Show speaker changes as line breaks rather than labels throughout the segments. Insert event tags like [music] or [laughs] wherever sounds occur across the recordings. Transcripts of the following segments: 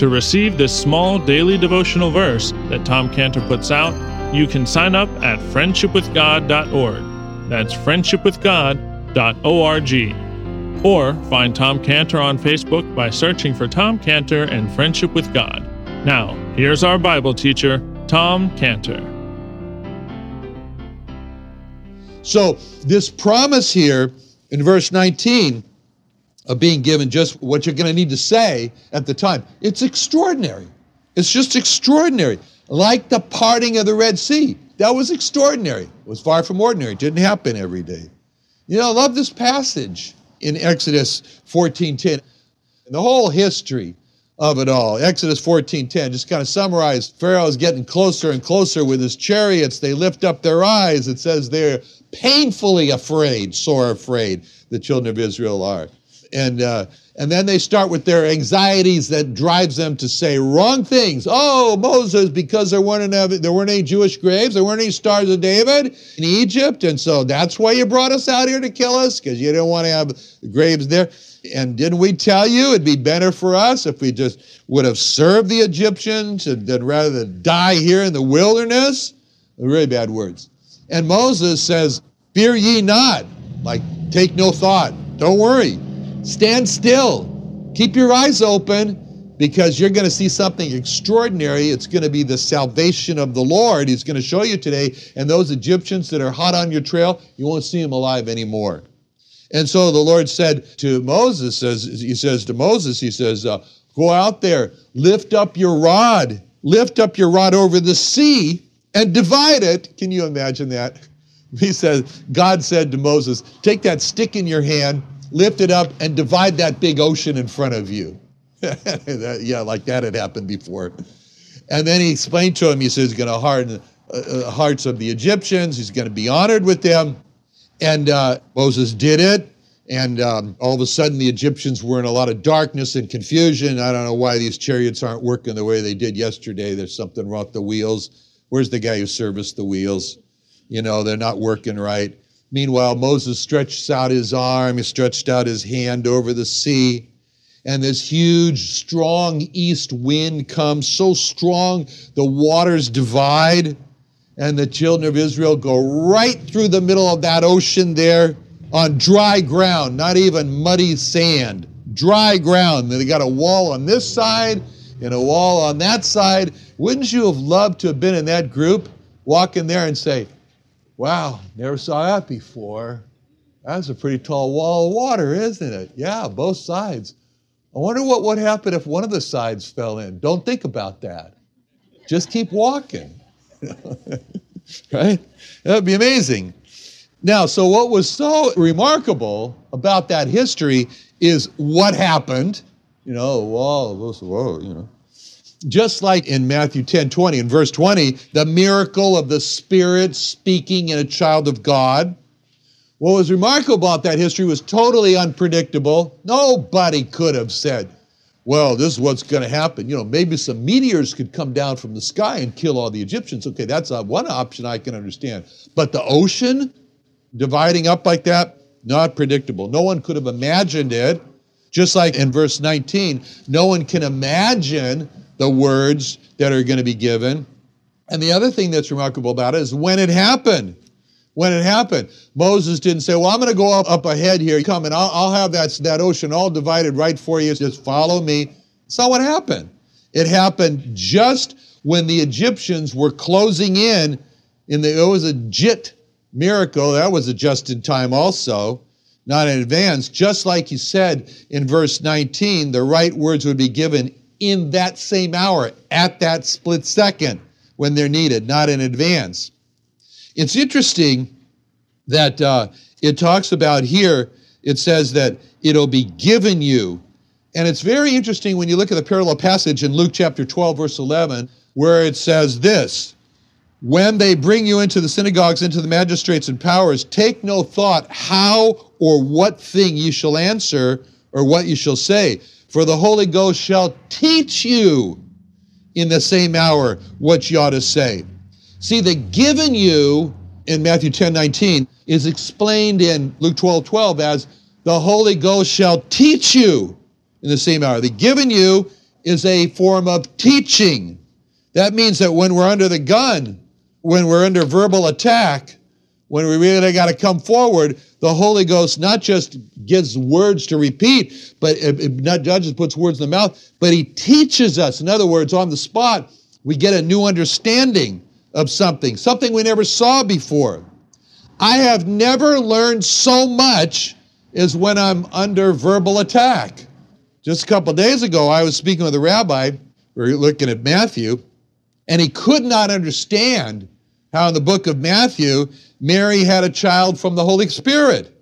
To receive this small daily devotional verse that Tom Cantor puts out, you can sign up at friendshipwithgod.org. That's friendshipwithgod.org. Or find Tom Cantor on Facebook by searching for Tom Cantor and Friendship with God. Now, here's our Bible teacher, Tom Cantor.
So, this promise here in verse 19 of being given just what you're going to need to say at the time. It's extraordinary. It's just extraordinary. Like the parting of the Red Sea. That was extraordinary. It was far from ordinary. It didn't happen every day. You know, I love this passage in Exodus 14:10. And the whole history of it all. Exodus 14:10 just kind of summarized Pharaoh is getting closer and closer with his chariots. They lift up their eyes. It says they're painfully afraid, sore afraid, the children of Israel are and uh, and then they start with their anxieties that drives them to say wrong things. Oh, Moses, because there weren't any, there weren't any Jewish graves, there weren't any stars of David in Egypt, and so that's why you brought us out here to kill us because you didn't want to have graves there. And didn't we tell you it'd be better for us if we just would have served the Egyptians and then rather than die here in the wilderness? Really bad words. And Moses says, "Fear ye not, like take no thought. Don't worry." Stand still. Keep your eyes open because you're going to see something extraordinary. It's going to be the salvation of the Lord. He's going to show you today. And those Egyptians that are hot on your trail, you won't see them alive anymore. And so the Lord said to Moses, says, he says to Moses, he says, uh, go out there, lift up your rod, lift up your rod over the sea and divide it. Can you imagine that? [laughs] He says, God said to Moses, take that stick in your hand lift it up, and divide that big ocean in front of you. [laughs] yeah, like that had happened before. And then he explained to him, he says, he's going to harden the uh, hearts of the Egyptians. He's going to be honored with them. And uh, Moses did it. And um, all of a sudden, the Egyptians were in a lot of darkness and confusion. I don't know why these chariots aren't working the way they did yesterday. There's something wrong with the wheels. Where's the guy who serviced the wheels? You know, they're not working right. Meanwhile, Moses stretched out his arm, he stretched out his hand over the sea, and this huge, strong east wind comes, so strong the waters divide, and the children of Israel go right through the middle of that ocean there on dry ground, not even muddy sand, dry ground. They got a wall on this side and a wall on that side. Wouldn't you have loved to have been in that group, walk in there and say, Wow, never saw that before. That's a pretty tall wall of water, isn't it? Yeah, both sides. I wonder what would happen if one of the sides fell in. Don't think about that. Just keep walking. [laughs] right? That'd be amazing. Now, so what was so remarkable about that history is what happened. You know, whoa, whoa, you know just like in Matthew 10 20, in verse 20, the miracle of the Spirit speaking in a child of God. What was remarkable about that history was totally unpredictable. Nobody could have said, well, this is what's going to happen. You know, maybe some meteors could come down from the sky and kill all the Egyptians. Okay, that's uh, one option I can understand. But the ocean, dividing up like that, not predictable. No one could have imagined it. Just like in verse 19, no one can imagine the words that are going to be given. And the other thing that's remarkable about it is when it happened. When it happened, Moses didn't say, Well, I'm going to go up, up ahead here. Come and I'll, I'll have that, that ocean all divided right for you. Just follow me. It's not what happened. It happened just when the Egyptians were closing in. In the, it was a jit miracle. That was a just in time also, not in advance. Just like he said in verse 19, the right words would be given in that same hour, at that split second when they're needed, not in advance. It's interesting that uh, it talks about here, it says that it'll be given you. And it's very interesting when you look at the parallel passage in Luke chapter 12, verse 11, where it says this When they bring you into the synagogues, into the magistrates and powers, take no thought how or what thing you shall answer or what you shall say, for the Holy Ghost shall teach you in the same hour what you ought to say. See, the given you in Matthew 10 19 is explained in Luke 12 12 as the Holy Ghost shall teach you in the same hour. The given you is a form of teaching. That means that when we're under the gun, when we're under verbal attack, when we really got to come forward, the Holy Ghost not just gives words to repeat, but it, it not just puts words in the mouth, but He teaches us. In other words, on the spot, we get a new understanding of something, something we never saw before. I have never learned so much as when I'm under verbal attack. Just a couple days ago, I was speaking with a rabbi. We were looking at Matthew, and he could not understand how in the book of Matthew, Mary had a child from the Holy Spirit.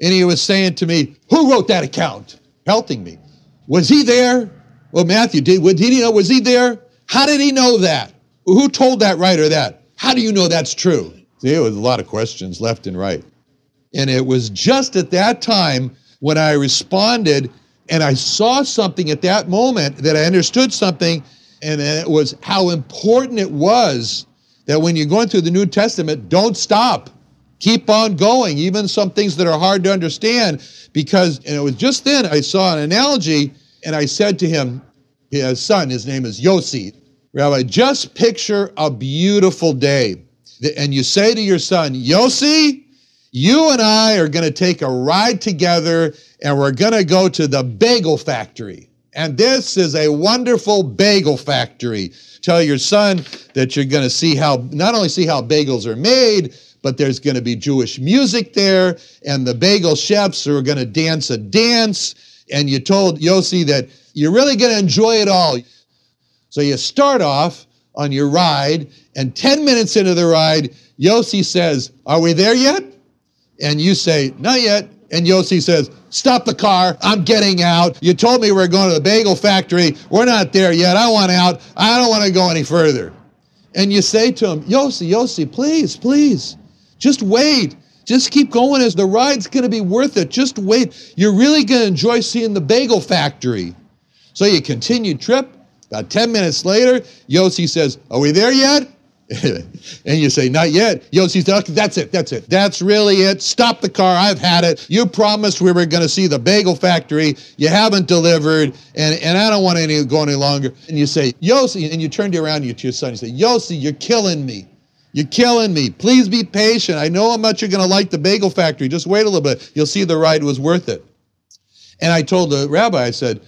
And he was saying to me, Who wrote that account? Pelting me. Was he there? Well, Matthew did. Did he know? Was he there? How did he know that? Who told that writer that? How do you know that's true? See, it was a lot of questions left and right. And it was just at that time when I responded and I saw something at that moment that I understood something, and it was how important it was that when you're going through the New Testament, don't stop. Keep on going, even some things that are hard to understand, because and it was just then I saw an analogy, and I said to him, his son, his name is Yossi, Rabbi, just picture a beautiful day. And you say to your son, Yossi, you and I are going to take a ride together and we're going to go to the bagel factory. And this is a wonderful bagel factory. Tell your son that you're going to see how, not only see how bagels are made, but there's going to be Jewish music there, and the bagel chefs are going to dance a dance. And you told Yossi that you're really going to enjoy it all. So you start off on your ride, and 10 minutes into the ride, Yossi says, Are we there yet? And you say, Not yet. And Yossi says, Stop the car. I'm getting out. You told me we are going to the bagel factory. We're not there yet. I want out. I don't want to go any further. And you say to him, Yossi, Yossi, please, please, just wait. Just keep going as the ride's going to be worth it. Just wait. You're really going to enjoy seeing the bagel factory. So you continue trip. About 10 minutes later, Yossi says, Are we there yet? [laughs] and you say, Not yet. Yossi says, That's it, that's it. That's really it. Stop the car. I've had it. You promised we were going to see the bagel factory. You haven't delivered, and, and I don't want to go any longer. And you say, Yossi, and you turn around to your son and say, Yossi, you're killing me. You're killing me. Please be patient. I know how much you're going to like the bagel factory. Just wait a little bit. You'll see the ride was worth it. And I told the rabbi, I said,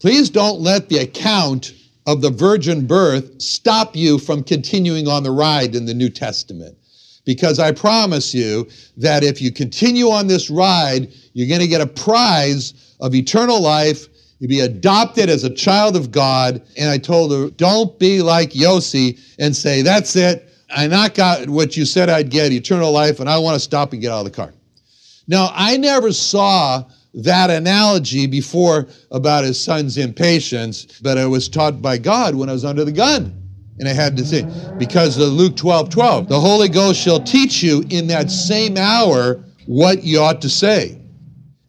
Please don't let the account of the virgin birth stop you from continuing on the ride in the New Testament. Because I promise you that if you continue on this ride, you're going to get a prize of eternal life. You'll be adopted as a child of God. And I told her, don't be like Yossi and say, that's it. I not got what you said I'd get, eternal life, and I want to stop and get out of the car. Now, I never saw that analogy before about his son's impatience, but I was taught by God when I was under the gun. And I had to say, because of Luke 12 12, the Holy Ghost shall teach you in that same hour what you ought to say.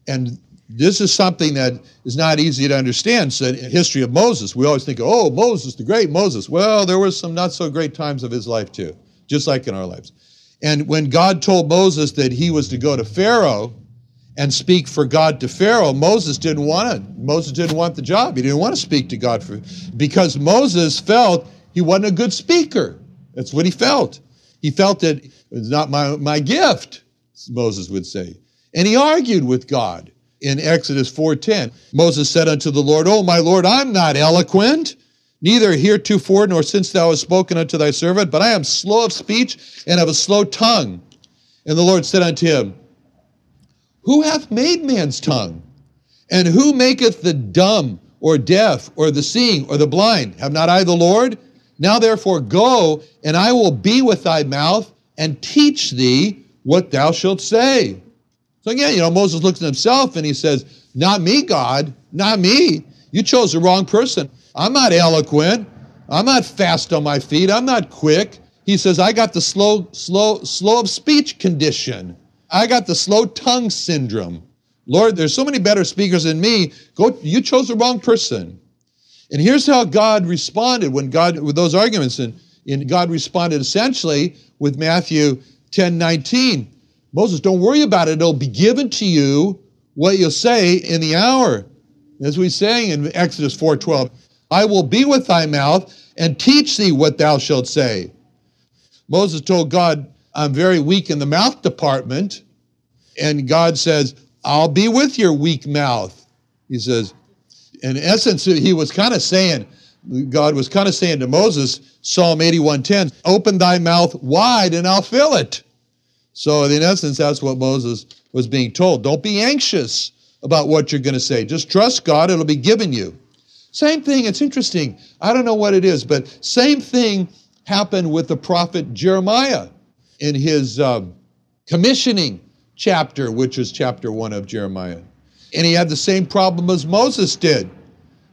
And this is something that is not easy to understand. So, in history of Moses, we always think, oh, Moses, the great Moses. Well, there were some not so great times of his life, too, just like in our lives. And when God told Moses that he was to go to Pharaoh and speak for God to Pharaoh, Moses didn't want it. Moses didn't want the job. He didn't want to speak to God for because Moses felt he wasn't a good speaker. That's what he felt. He felt that it's not my, my gift, Moses would say. And he argued with God in Exodus 4:10. Moses said unto the Lord, "Oh my Lord, I'm not eloquent, neither heretofore nor since thou hast spoken unto thy servant, but I am slow of speech and of a slow tongue." And the Lord said unto him, Who hath made man's tongue? And who maketh the dumb or deaf or the seeing or the blind? Have not I the Lord? Now therefore go, and I will be with thy mouth and teach thee what thou shalt say. So again, you know, Moses looks at himself and he says, Not me, God, not me. You chose the wrong person. I'm not eloquent. I'm not fast on my feet. I'm not quick. He says, I got the slow, slow, slow of speech condition. I got the slow tongue syndrome. Lord, there's so many better speakers than me. Go, you chose the wrong person. And here's how God responded when God, with those arguments, and, and God responded essentially with Matthew 10 19. Moses, don't worry about it. It'll be given to you what you'll say in the hour. As we sang in Exodus 4:12, I will be with thy mouth and teach thee what thou shalt say. Moses told God, I'm very weak in the mouth department. And God says, I'll be with your weak mouth. He says, in essence, he was kind of saying, God was kind of saying to Moses, Psalm 81:10, open thy mouth wide and I'll fill it. So, in essence, that's what Moses was being told. Don't be anxious about what you're going to say. Just trust God, it'll be given you. Same thing, it's interesting. I don't know what it is, but same thing happened with the prophet Jeremiah in his uh, commissioning chapter, which is chapter one of Jeremiah. And he had the same problem as Moses did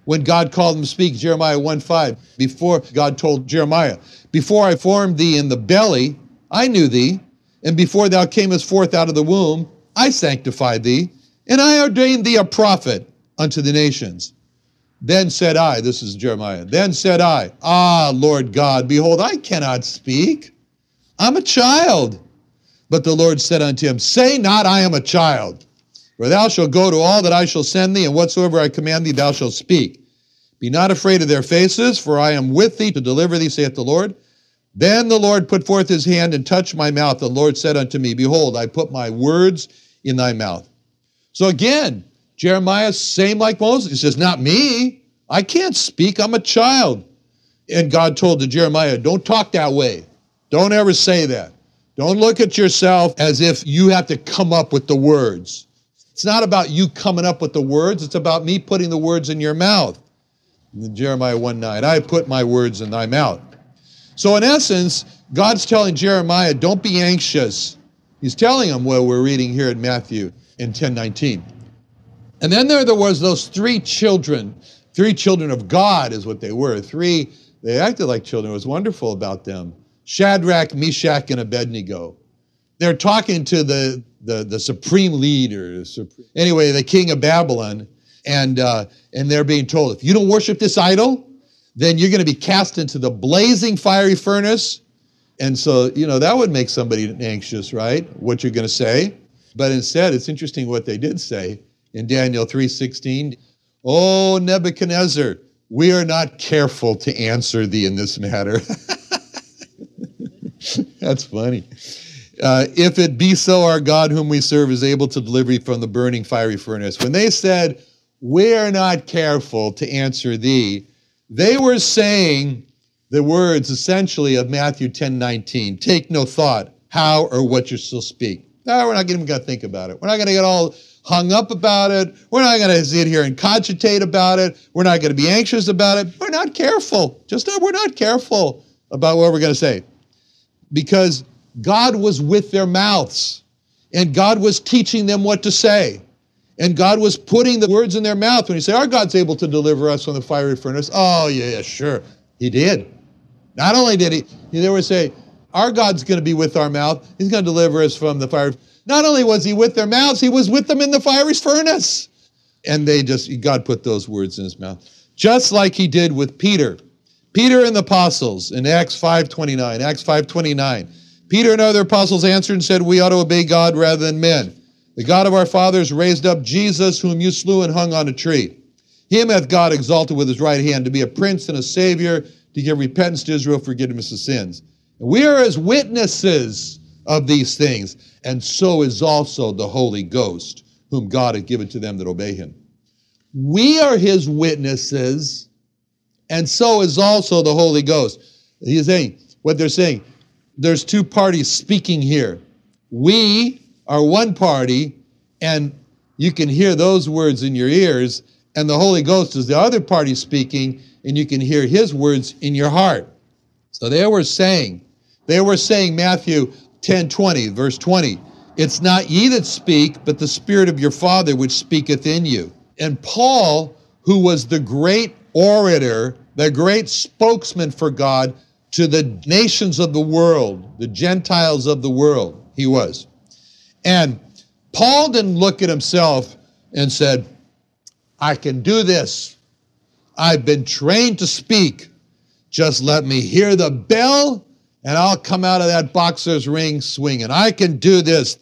when God called him to speak, Jeremiah 1 5. Before God told Jeremiah, Before I formed thee in the belly, I knew thee and before thou camest forth out of the womb, I sanctified thee, and I ordained thee a prophet unto the nations. Then said I, this is Jeremiah, then said I, Ah, Lord God, behold, I cannot speak. I'm a child. But the Lord said unto him, Say not, I am a child, for thou shalt go to all that I shall send thee, and whatsoever I command thee, thou shalt speak. Be not afraid of their faces, for I am with thee to deliver thee, saith the Lord. Then the Lord put forth his hand and touched my mouth. The Lord said unto me, Behold, I put my words in thy mouth. So again, Jeremiah, same like Moses. He says, Not me. I can't speak. I'm a child. And God told to Jeremiah, Don't talk that way. Don't ever say that. Don't look at yourself as if you have to come up with the words. It's not about you coming up with the words, it's about me putting the words in your mouth. In Jeremiah 1 9, I put my words in thy mouth. So, in essence, God's telling Jeremiah, don't be anxious. He's telling him what we're reading here in Matthew in 1019. And then there, there was those three children, three children of God is what they were. Three, they acted like children. It was wonderful about them. Shadrach, Meshach, and Abednego. They're talking to the, the, the supreme leader. Anyway, the king of Babylon. And, uh, and they're being told, if you don't worship this idol, then you're going to be cast into the blazing fiery furnace. And so, you know, that would make somebody anxious, right? What you're going to say. But instead, it's interesting what they did say in Daniel 3:16. Oh, Nebuchadnezzar, we are not careful to answer thee in this matter. [laughs] [laughs] That's funny. Uh, if it be so, our God, whom we serve, is able to deliver you from the burning fiery furnace. When they said, We are not careful to answer thee, they were saying the words essentially of Matthew 10 19. Take no thought how or what you shall speak. No, we're not even going to think about it. We're not going to get all hung up about it. We're not going to sit here and cogitate about it. We're not going to be anxious about it. We're not careful. Just not, we're not careful about what we're going to say. Because God was with their mouths and God was teaching them what to say. And God was putting the words in their mouth when you say, Our God's able to deliver us from the fiery furnace. Oh, yeah, sure. He did. Not only did he, they would say, Our God's going to be with our mouth. He's going to deliver us from the fire. Not only was he with their mouths, he was with them in the fiery furnace. And they just, God put those words in his mouth. Just like he did with Peter. Peter and the apostles in Acts 5.29. Acts 5.29. Peter and other apostles answered and said, We ought to obey God rather than men. The God of our fathers raised up Jesus, whom you slew and hung on a tree. Him hath God exalted with his right hand to be a prince and a savior, to give repentance to Israel, forgiveness of sins. And we are as witnesses of these things, and so is also the Holy Ghost, whom God hath given to them that obey him. We are his witnesses, and so is also the Holy Ghost. He's saying, what they're saying, there's two parties speaking here. We are one party, and you can hear those words in your ears, and the Holy Ghost is the other party speaking, and you can hear his words in your heart. So they were saying, they were saying, Matthew 10 20, verse 20, it's not ye that speak, but the Spirit of your Father which speaketh in you. And Paul, who was the great orator, the great spokesman for God to the nations of the world, the Gentiles of the world, he was. And Paul didn't look at himself and said, I can do this. I've been trained to speak. Just let me hear the bell and I'll come out of that boxer's ring swinging. I can do this.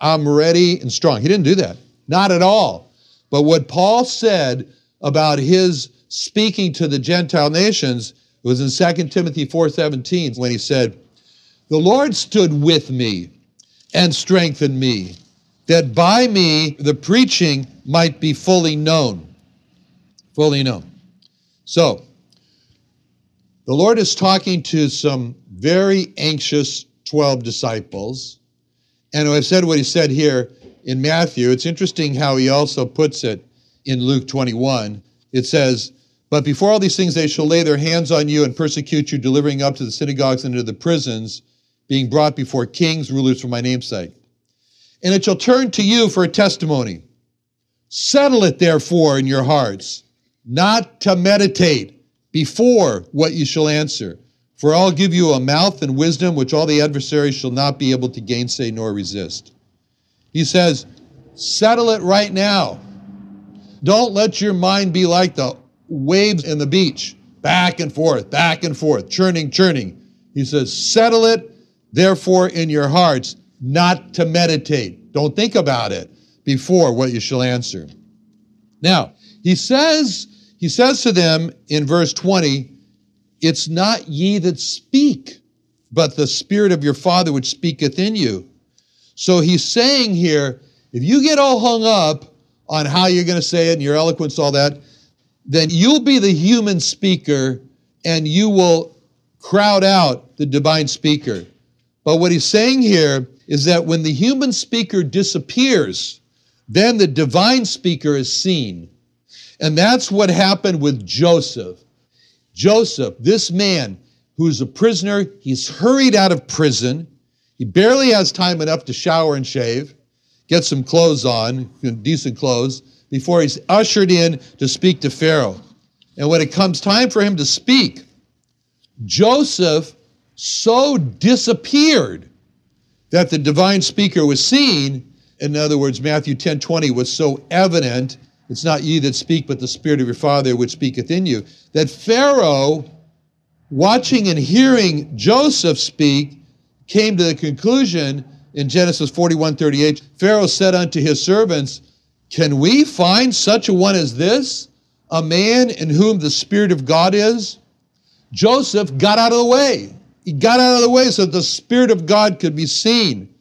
I'm ready and strong. He didn't do that. Not at all. But what Paul said about his speaking to the Gentile nations It was in 2 Timothy 4:17 when he said, "The Lord stood with me and strengthened me, that by me the preaching might be fully known." Fully known. So, the Lord is talking to some very anxious 12 disciples. And I've said what he said here in Matthew. It's interesting how he also puts it in Luke 21. It says, But before all these things, they shall lay their hands on you and persecute you, delivering up to the synagogues and to the prisons, being brought before kings, rulers for my namesake. And it shall turn to you for a testimony. Settle it, therefore, in your hearts, not to meditate before what you shall answer. For I'll give you a mouth and wisdom which all the adversaries shall not be able to gainsay nor resist. He says, settle it right now. Don't let your mind be like the waves in the beach, back and forth, back and forth, churning, churning. He says, settle it, therefore, in your hearts, not to meditate. Don't think about it before what you shall answer. Now, he says, he says to them in verse 20, It's not ye that speak, but the Spirit of your Father which speaketh in you. So he's saying here, if you get all hung up on how you're going to say it and your eloquence, all that, then you'll be the human speaker and you will crowd out the divine speaker. But what he's saying here is that when the human speaker disappears, then the divine speaker is seen. And that's what happened with Joseph. Joseph, this man who's a prisoner, he's hurried out of prison. He barely has time enough to shower and shave, get some clothes on, decent clothes, before he's ushered in to speak to Pharaoh. And when it comes time for him to speak, Joseph so disappeared that the divine speaker was seen. In other words, Matthew 10 20 was so evident it's not ye that speak, but the Spirit of your Father which speaketh in you. That Pharaoh, watching and hearing Joseph speak, came to the conclusion in Genesis 41 38, Pharaoh said unto his servants, Can we find such a one as this, a man in whom the Spirit of God is? Joseph got out of the way. He got out of the way so that the Spirit of God could be seen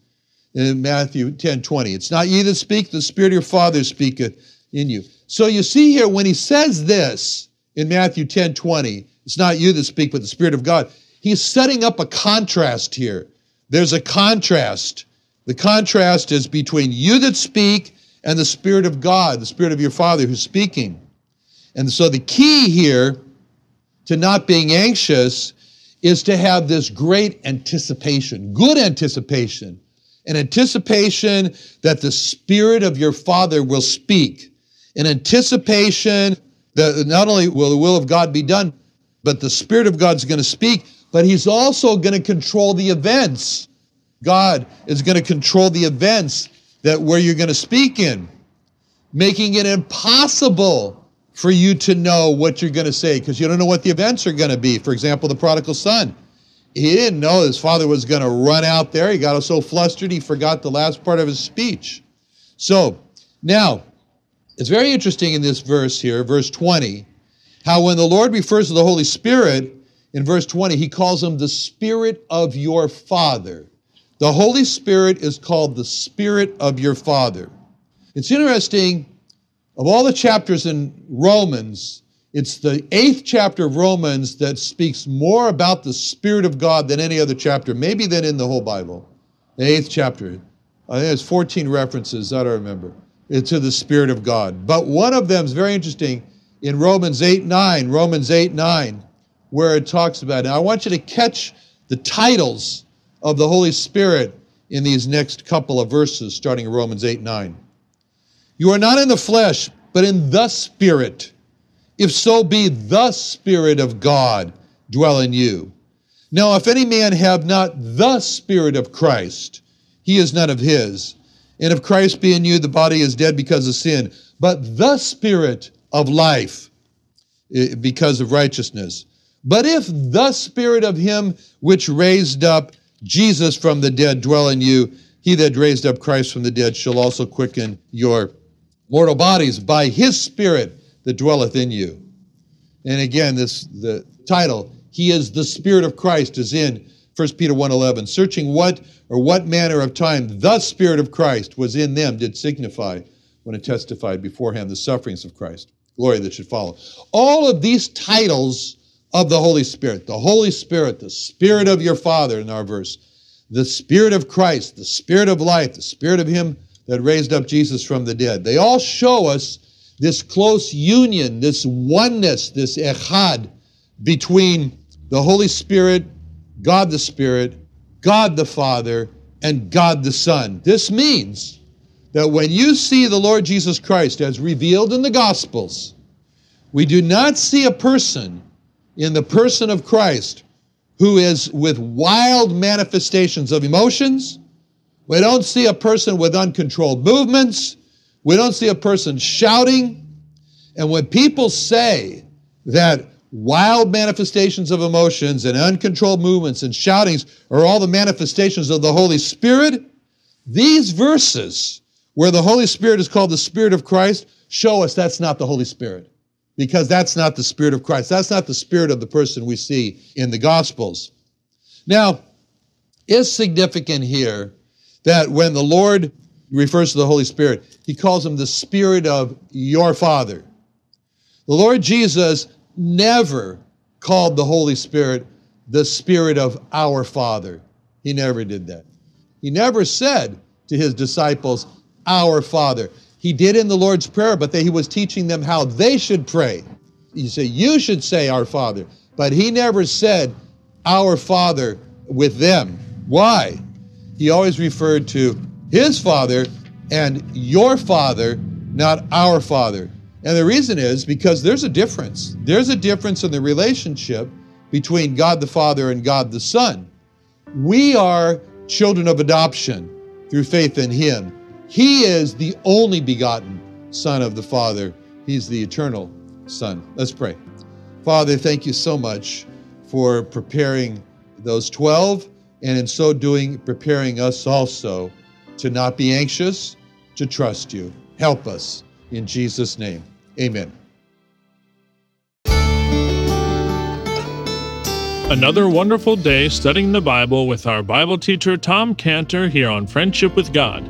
in Matthew 10 20. It's not ye that speak, the Spirit of your Father speaketh in you. So you see here when he says this in Matthew 10 20, it's not you that speak, but the Spirit of God. He's setting up a contrast here. There's a contrast. The contrast is between you that speak and the Spirit of God, the Spirit of your Father who's speaking. And so the key here to not being anxious is to have this great anticipation, good anticipation, an anticipation that the Spirit of your Father will speak an anticipation that not only will the will of God be done, but the Spirit of God's going to speak, but He's also going to control the events. God is going to control the events that where you're going to speak in, making it impossible for you to know what you're going to say because you don't know what the events are going to be. For example, the prodigal son. He didn't know his father was going to run out there. He got so flustered he forgot the last part of his speech. So, now, it's very interesting in this verse here, verse 20, how when the Lord refers to the Holy Spirit in verse 20, he calls him the Spirit of your Father. The Holy Spirit is called the Spirit of your Father. It's interesting, of all the chapters in Romans, it's the eighth chapter of Romans that speaks more about the Spirit of God than any other chapter, maybe than in the whole Bible. The eighth chapter. I think there's 14 references, I don't remember, to the Spirit of God. But one of them is very interesting in Romans 8 9, Romans 8 9, where it talks about it. Now, I want you to catch the titles of the Holy Spirit in these next couple of verses, starting in Romans 8 9. You are not in the flesh, but in the Spirit, if so be the Spirit of God dwell in you. Now, if any man have not the Spirit of Christ, he is none of his. And if Christ be in you, the body is dead because of sin, but the Spirit of life eh, because of righteousness. But if the Spirit of him which raised up Jesus from the dead dwell in you, he that raised up Christ from the dead shall also quicken your mortal bodies by his Spirit that dwelleth in you. And again, this the title, He is the Spirit of Christ, is in 1 Peter 1.11. Searching what or what manner of time the Spirit of Christ was in them did signify when it testified beforehand the sufferings of Christ. Glory that should follow. All of these titles of the Holy Spirit, the Holy Spirit, the Spirit of your Father in our verse, the Spirit of Christ, the Spirit of life, the Spirit of Him that raised up Jesus from the dead. They all show us this close union, this oneness, this echad between the Holy Spirit, God the Spirit, God the Father, and God the Son. This means that when you see the Lord Jesus Christ as revealed in the Gospels, we do not see a person in the person of Christ who is with wild manifestations of emotions. We don't see a person with uncontrolled movements. We don't see a person shouting. And when people say that wild manifestations of emotions and uncontrolled movements and shoutings are all the manifestations of the Holy Spirit, these verses, where the Holy Spirit is called the Spirit of Christ, show us that's not the Holy Spirit. Because that's not the Spirit of Christ. That's not the Spirit of the person we see in the Gospels. Now, it's significant here that when the Lord refers to the Holy Spirit, he calls him the Spirit of your Father. The Lord Jesus never called the Holy Spirit the Spirit of our Father. He never did that. He never said to his disciples, Our Father. He did in the Lord's Prayer, but that he was teaching them how they should pray. He said, You should say, Our Father. But he never said, Our Father with them. Why? He always referred to his Father and your Father, not our Father. And the reason is because there's a difference. There's a difference in the relationship between God the Father and God the Son. We are children of adoption through faith in Him. He is the only begotten Son of the Father, He's the eternal Son. Let's pray. Father, thank you so much for preparing those 12 and in so doing, preparing us also to not be anxious, to trust you. Help us in Jesus' name. Amen.
Another wonderful day studying the Bible with our Bible teacher Tom Cantor here on Friendship with God.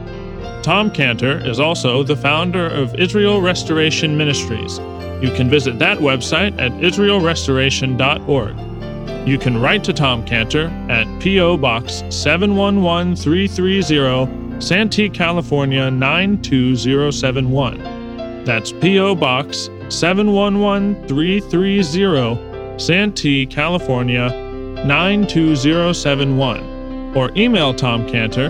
Tom Cantor is also the founder of Israel Restoration Ministries. You can visit that website at israelrestoration.org. You can write to Tom Cantor at P.O. Box 711330, Santee, California 92071. That's P.O. Box 711330, Santee, California 92071. or email Tom Cantor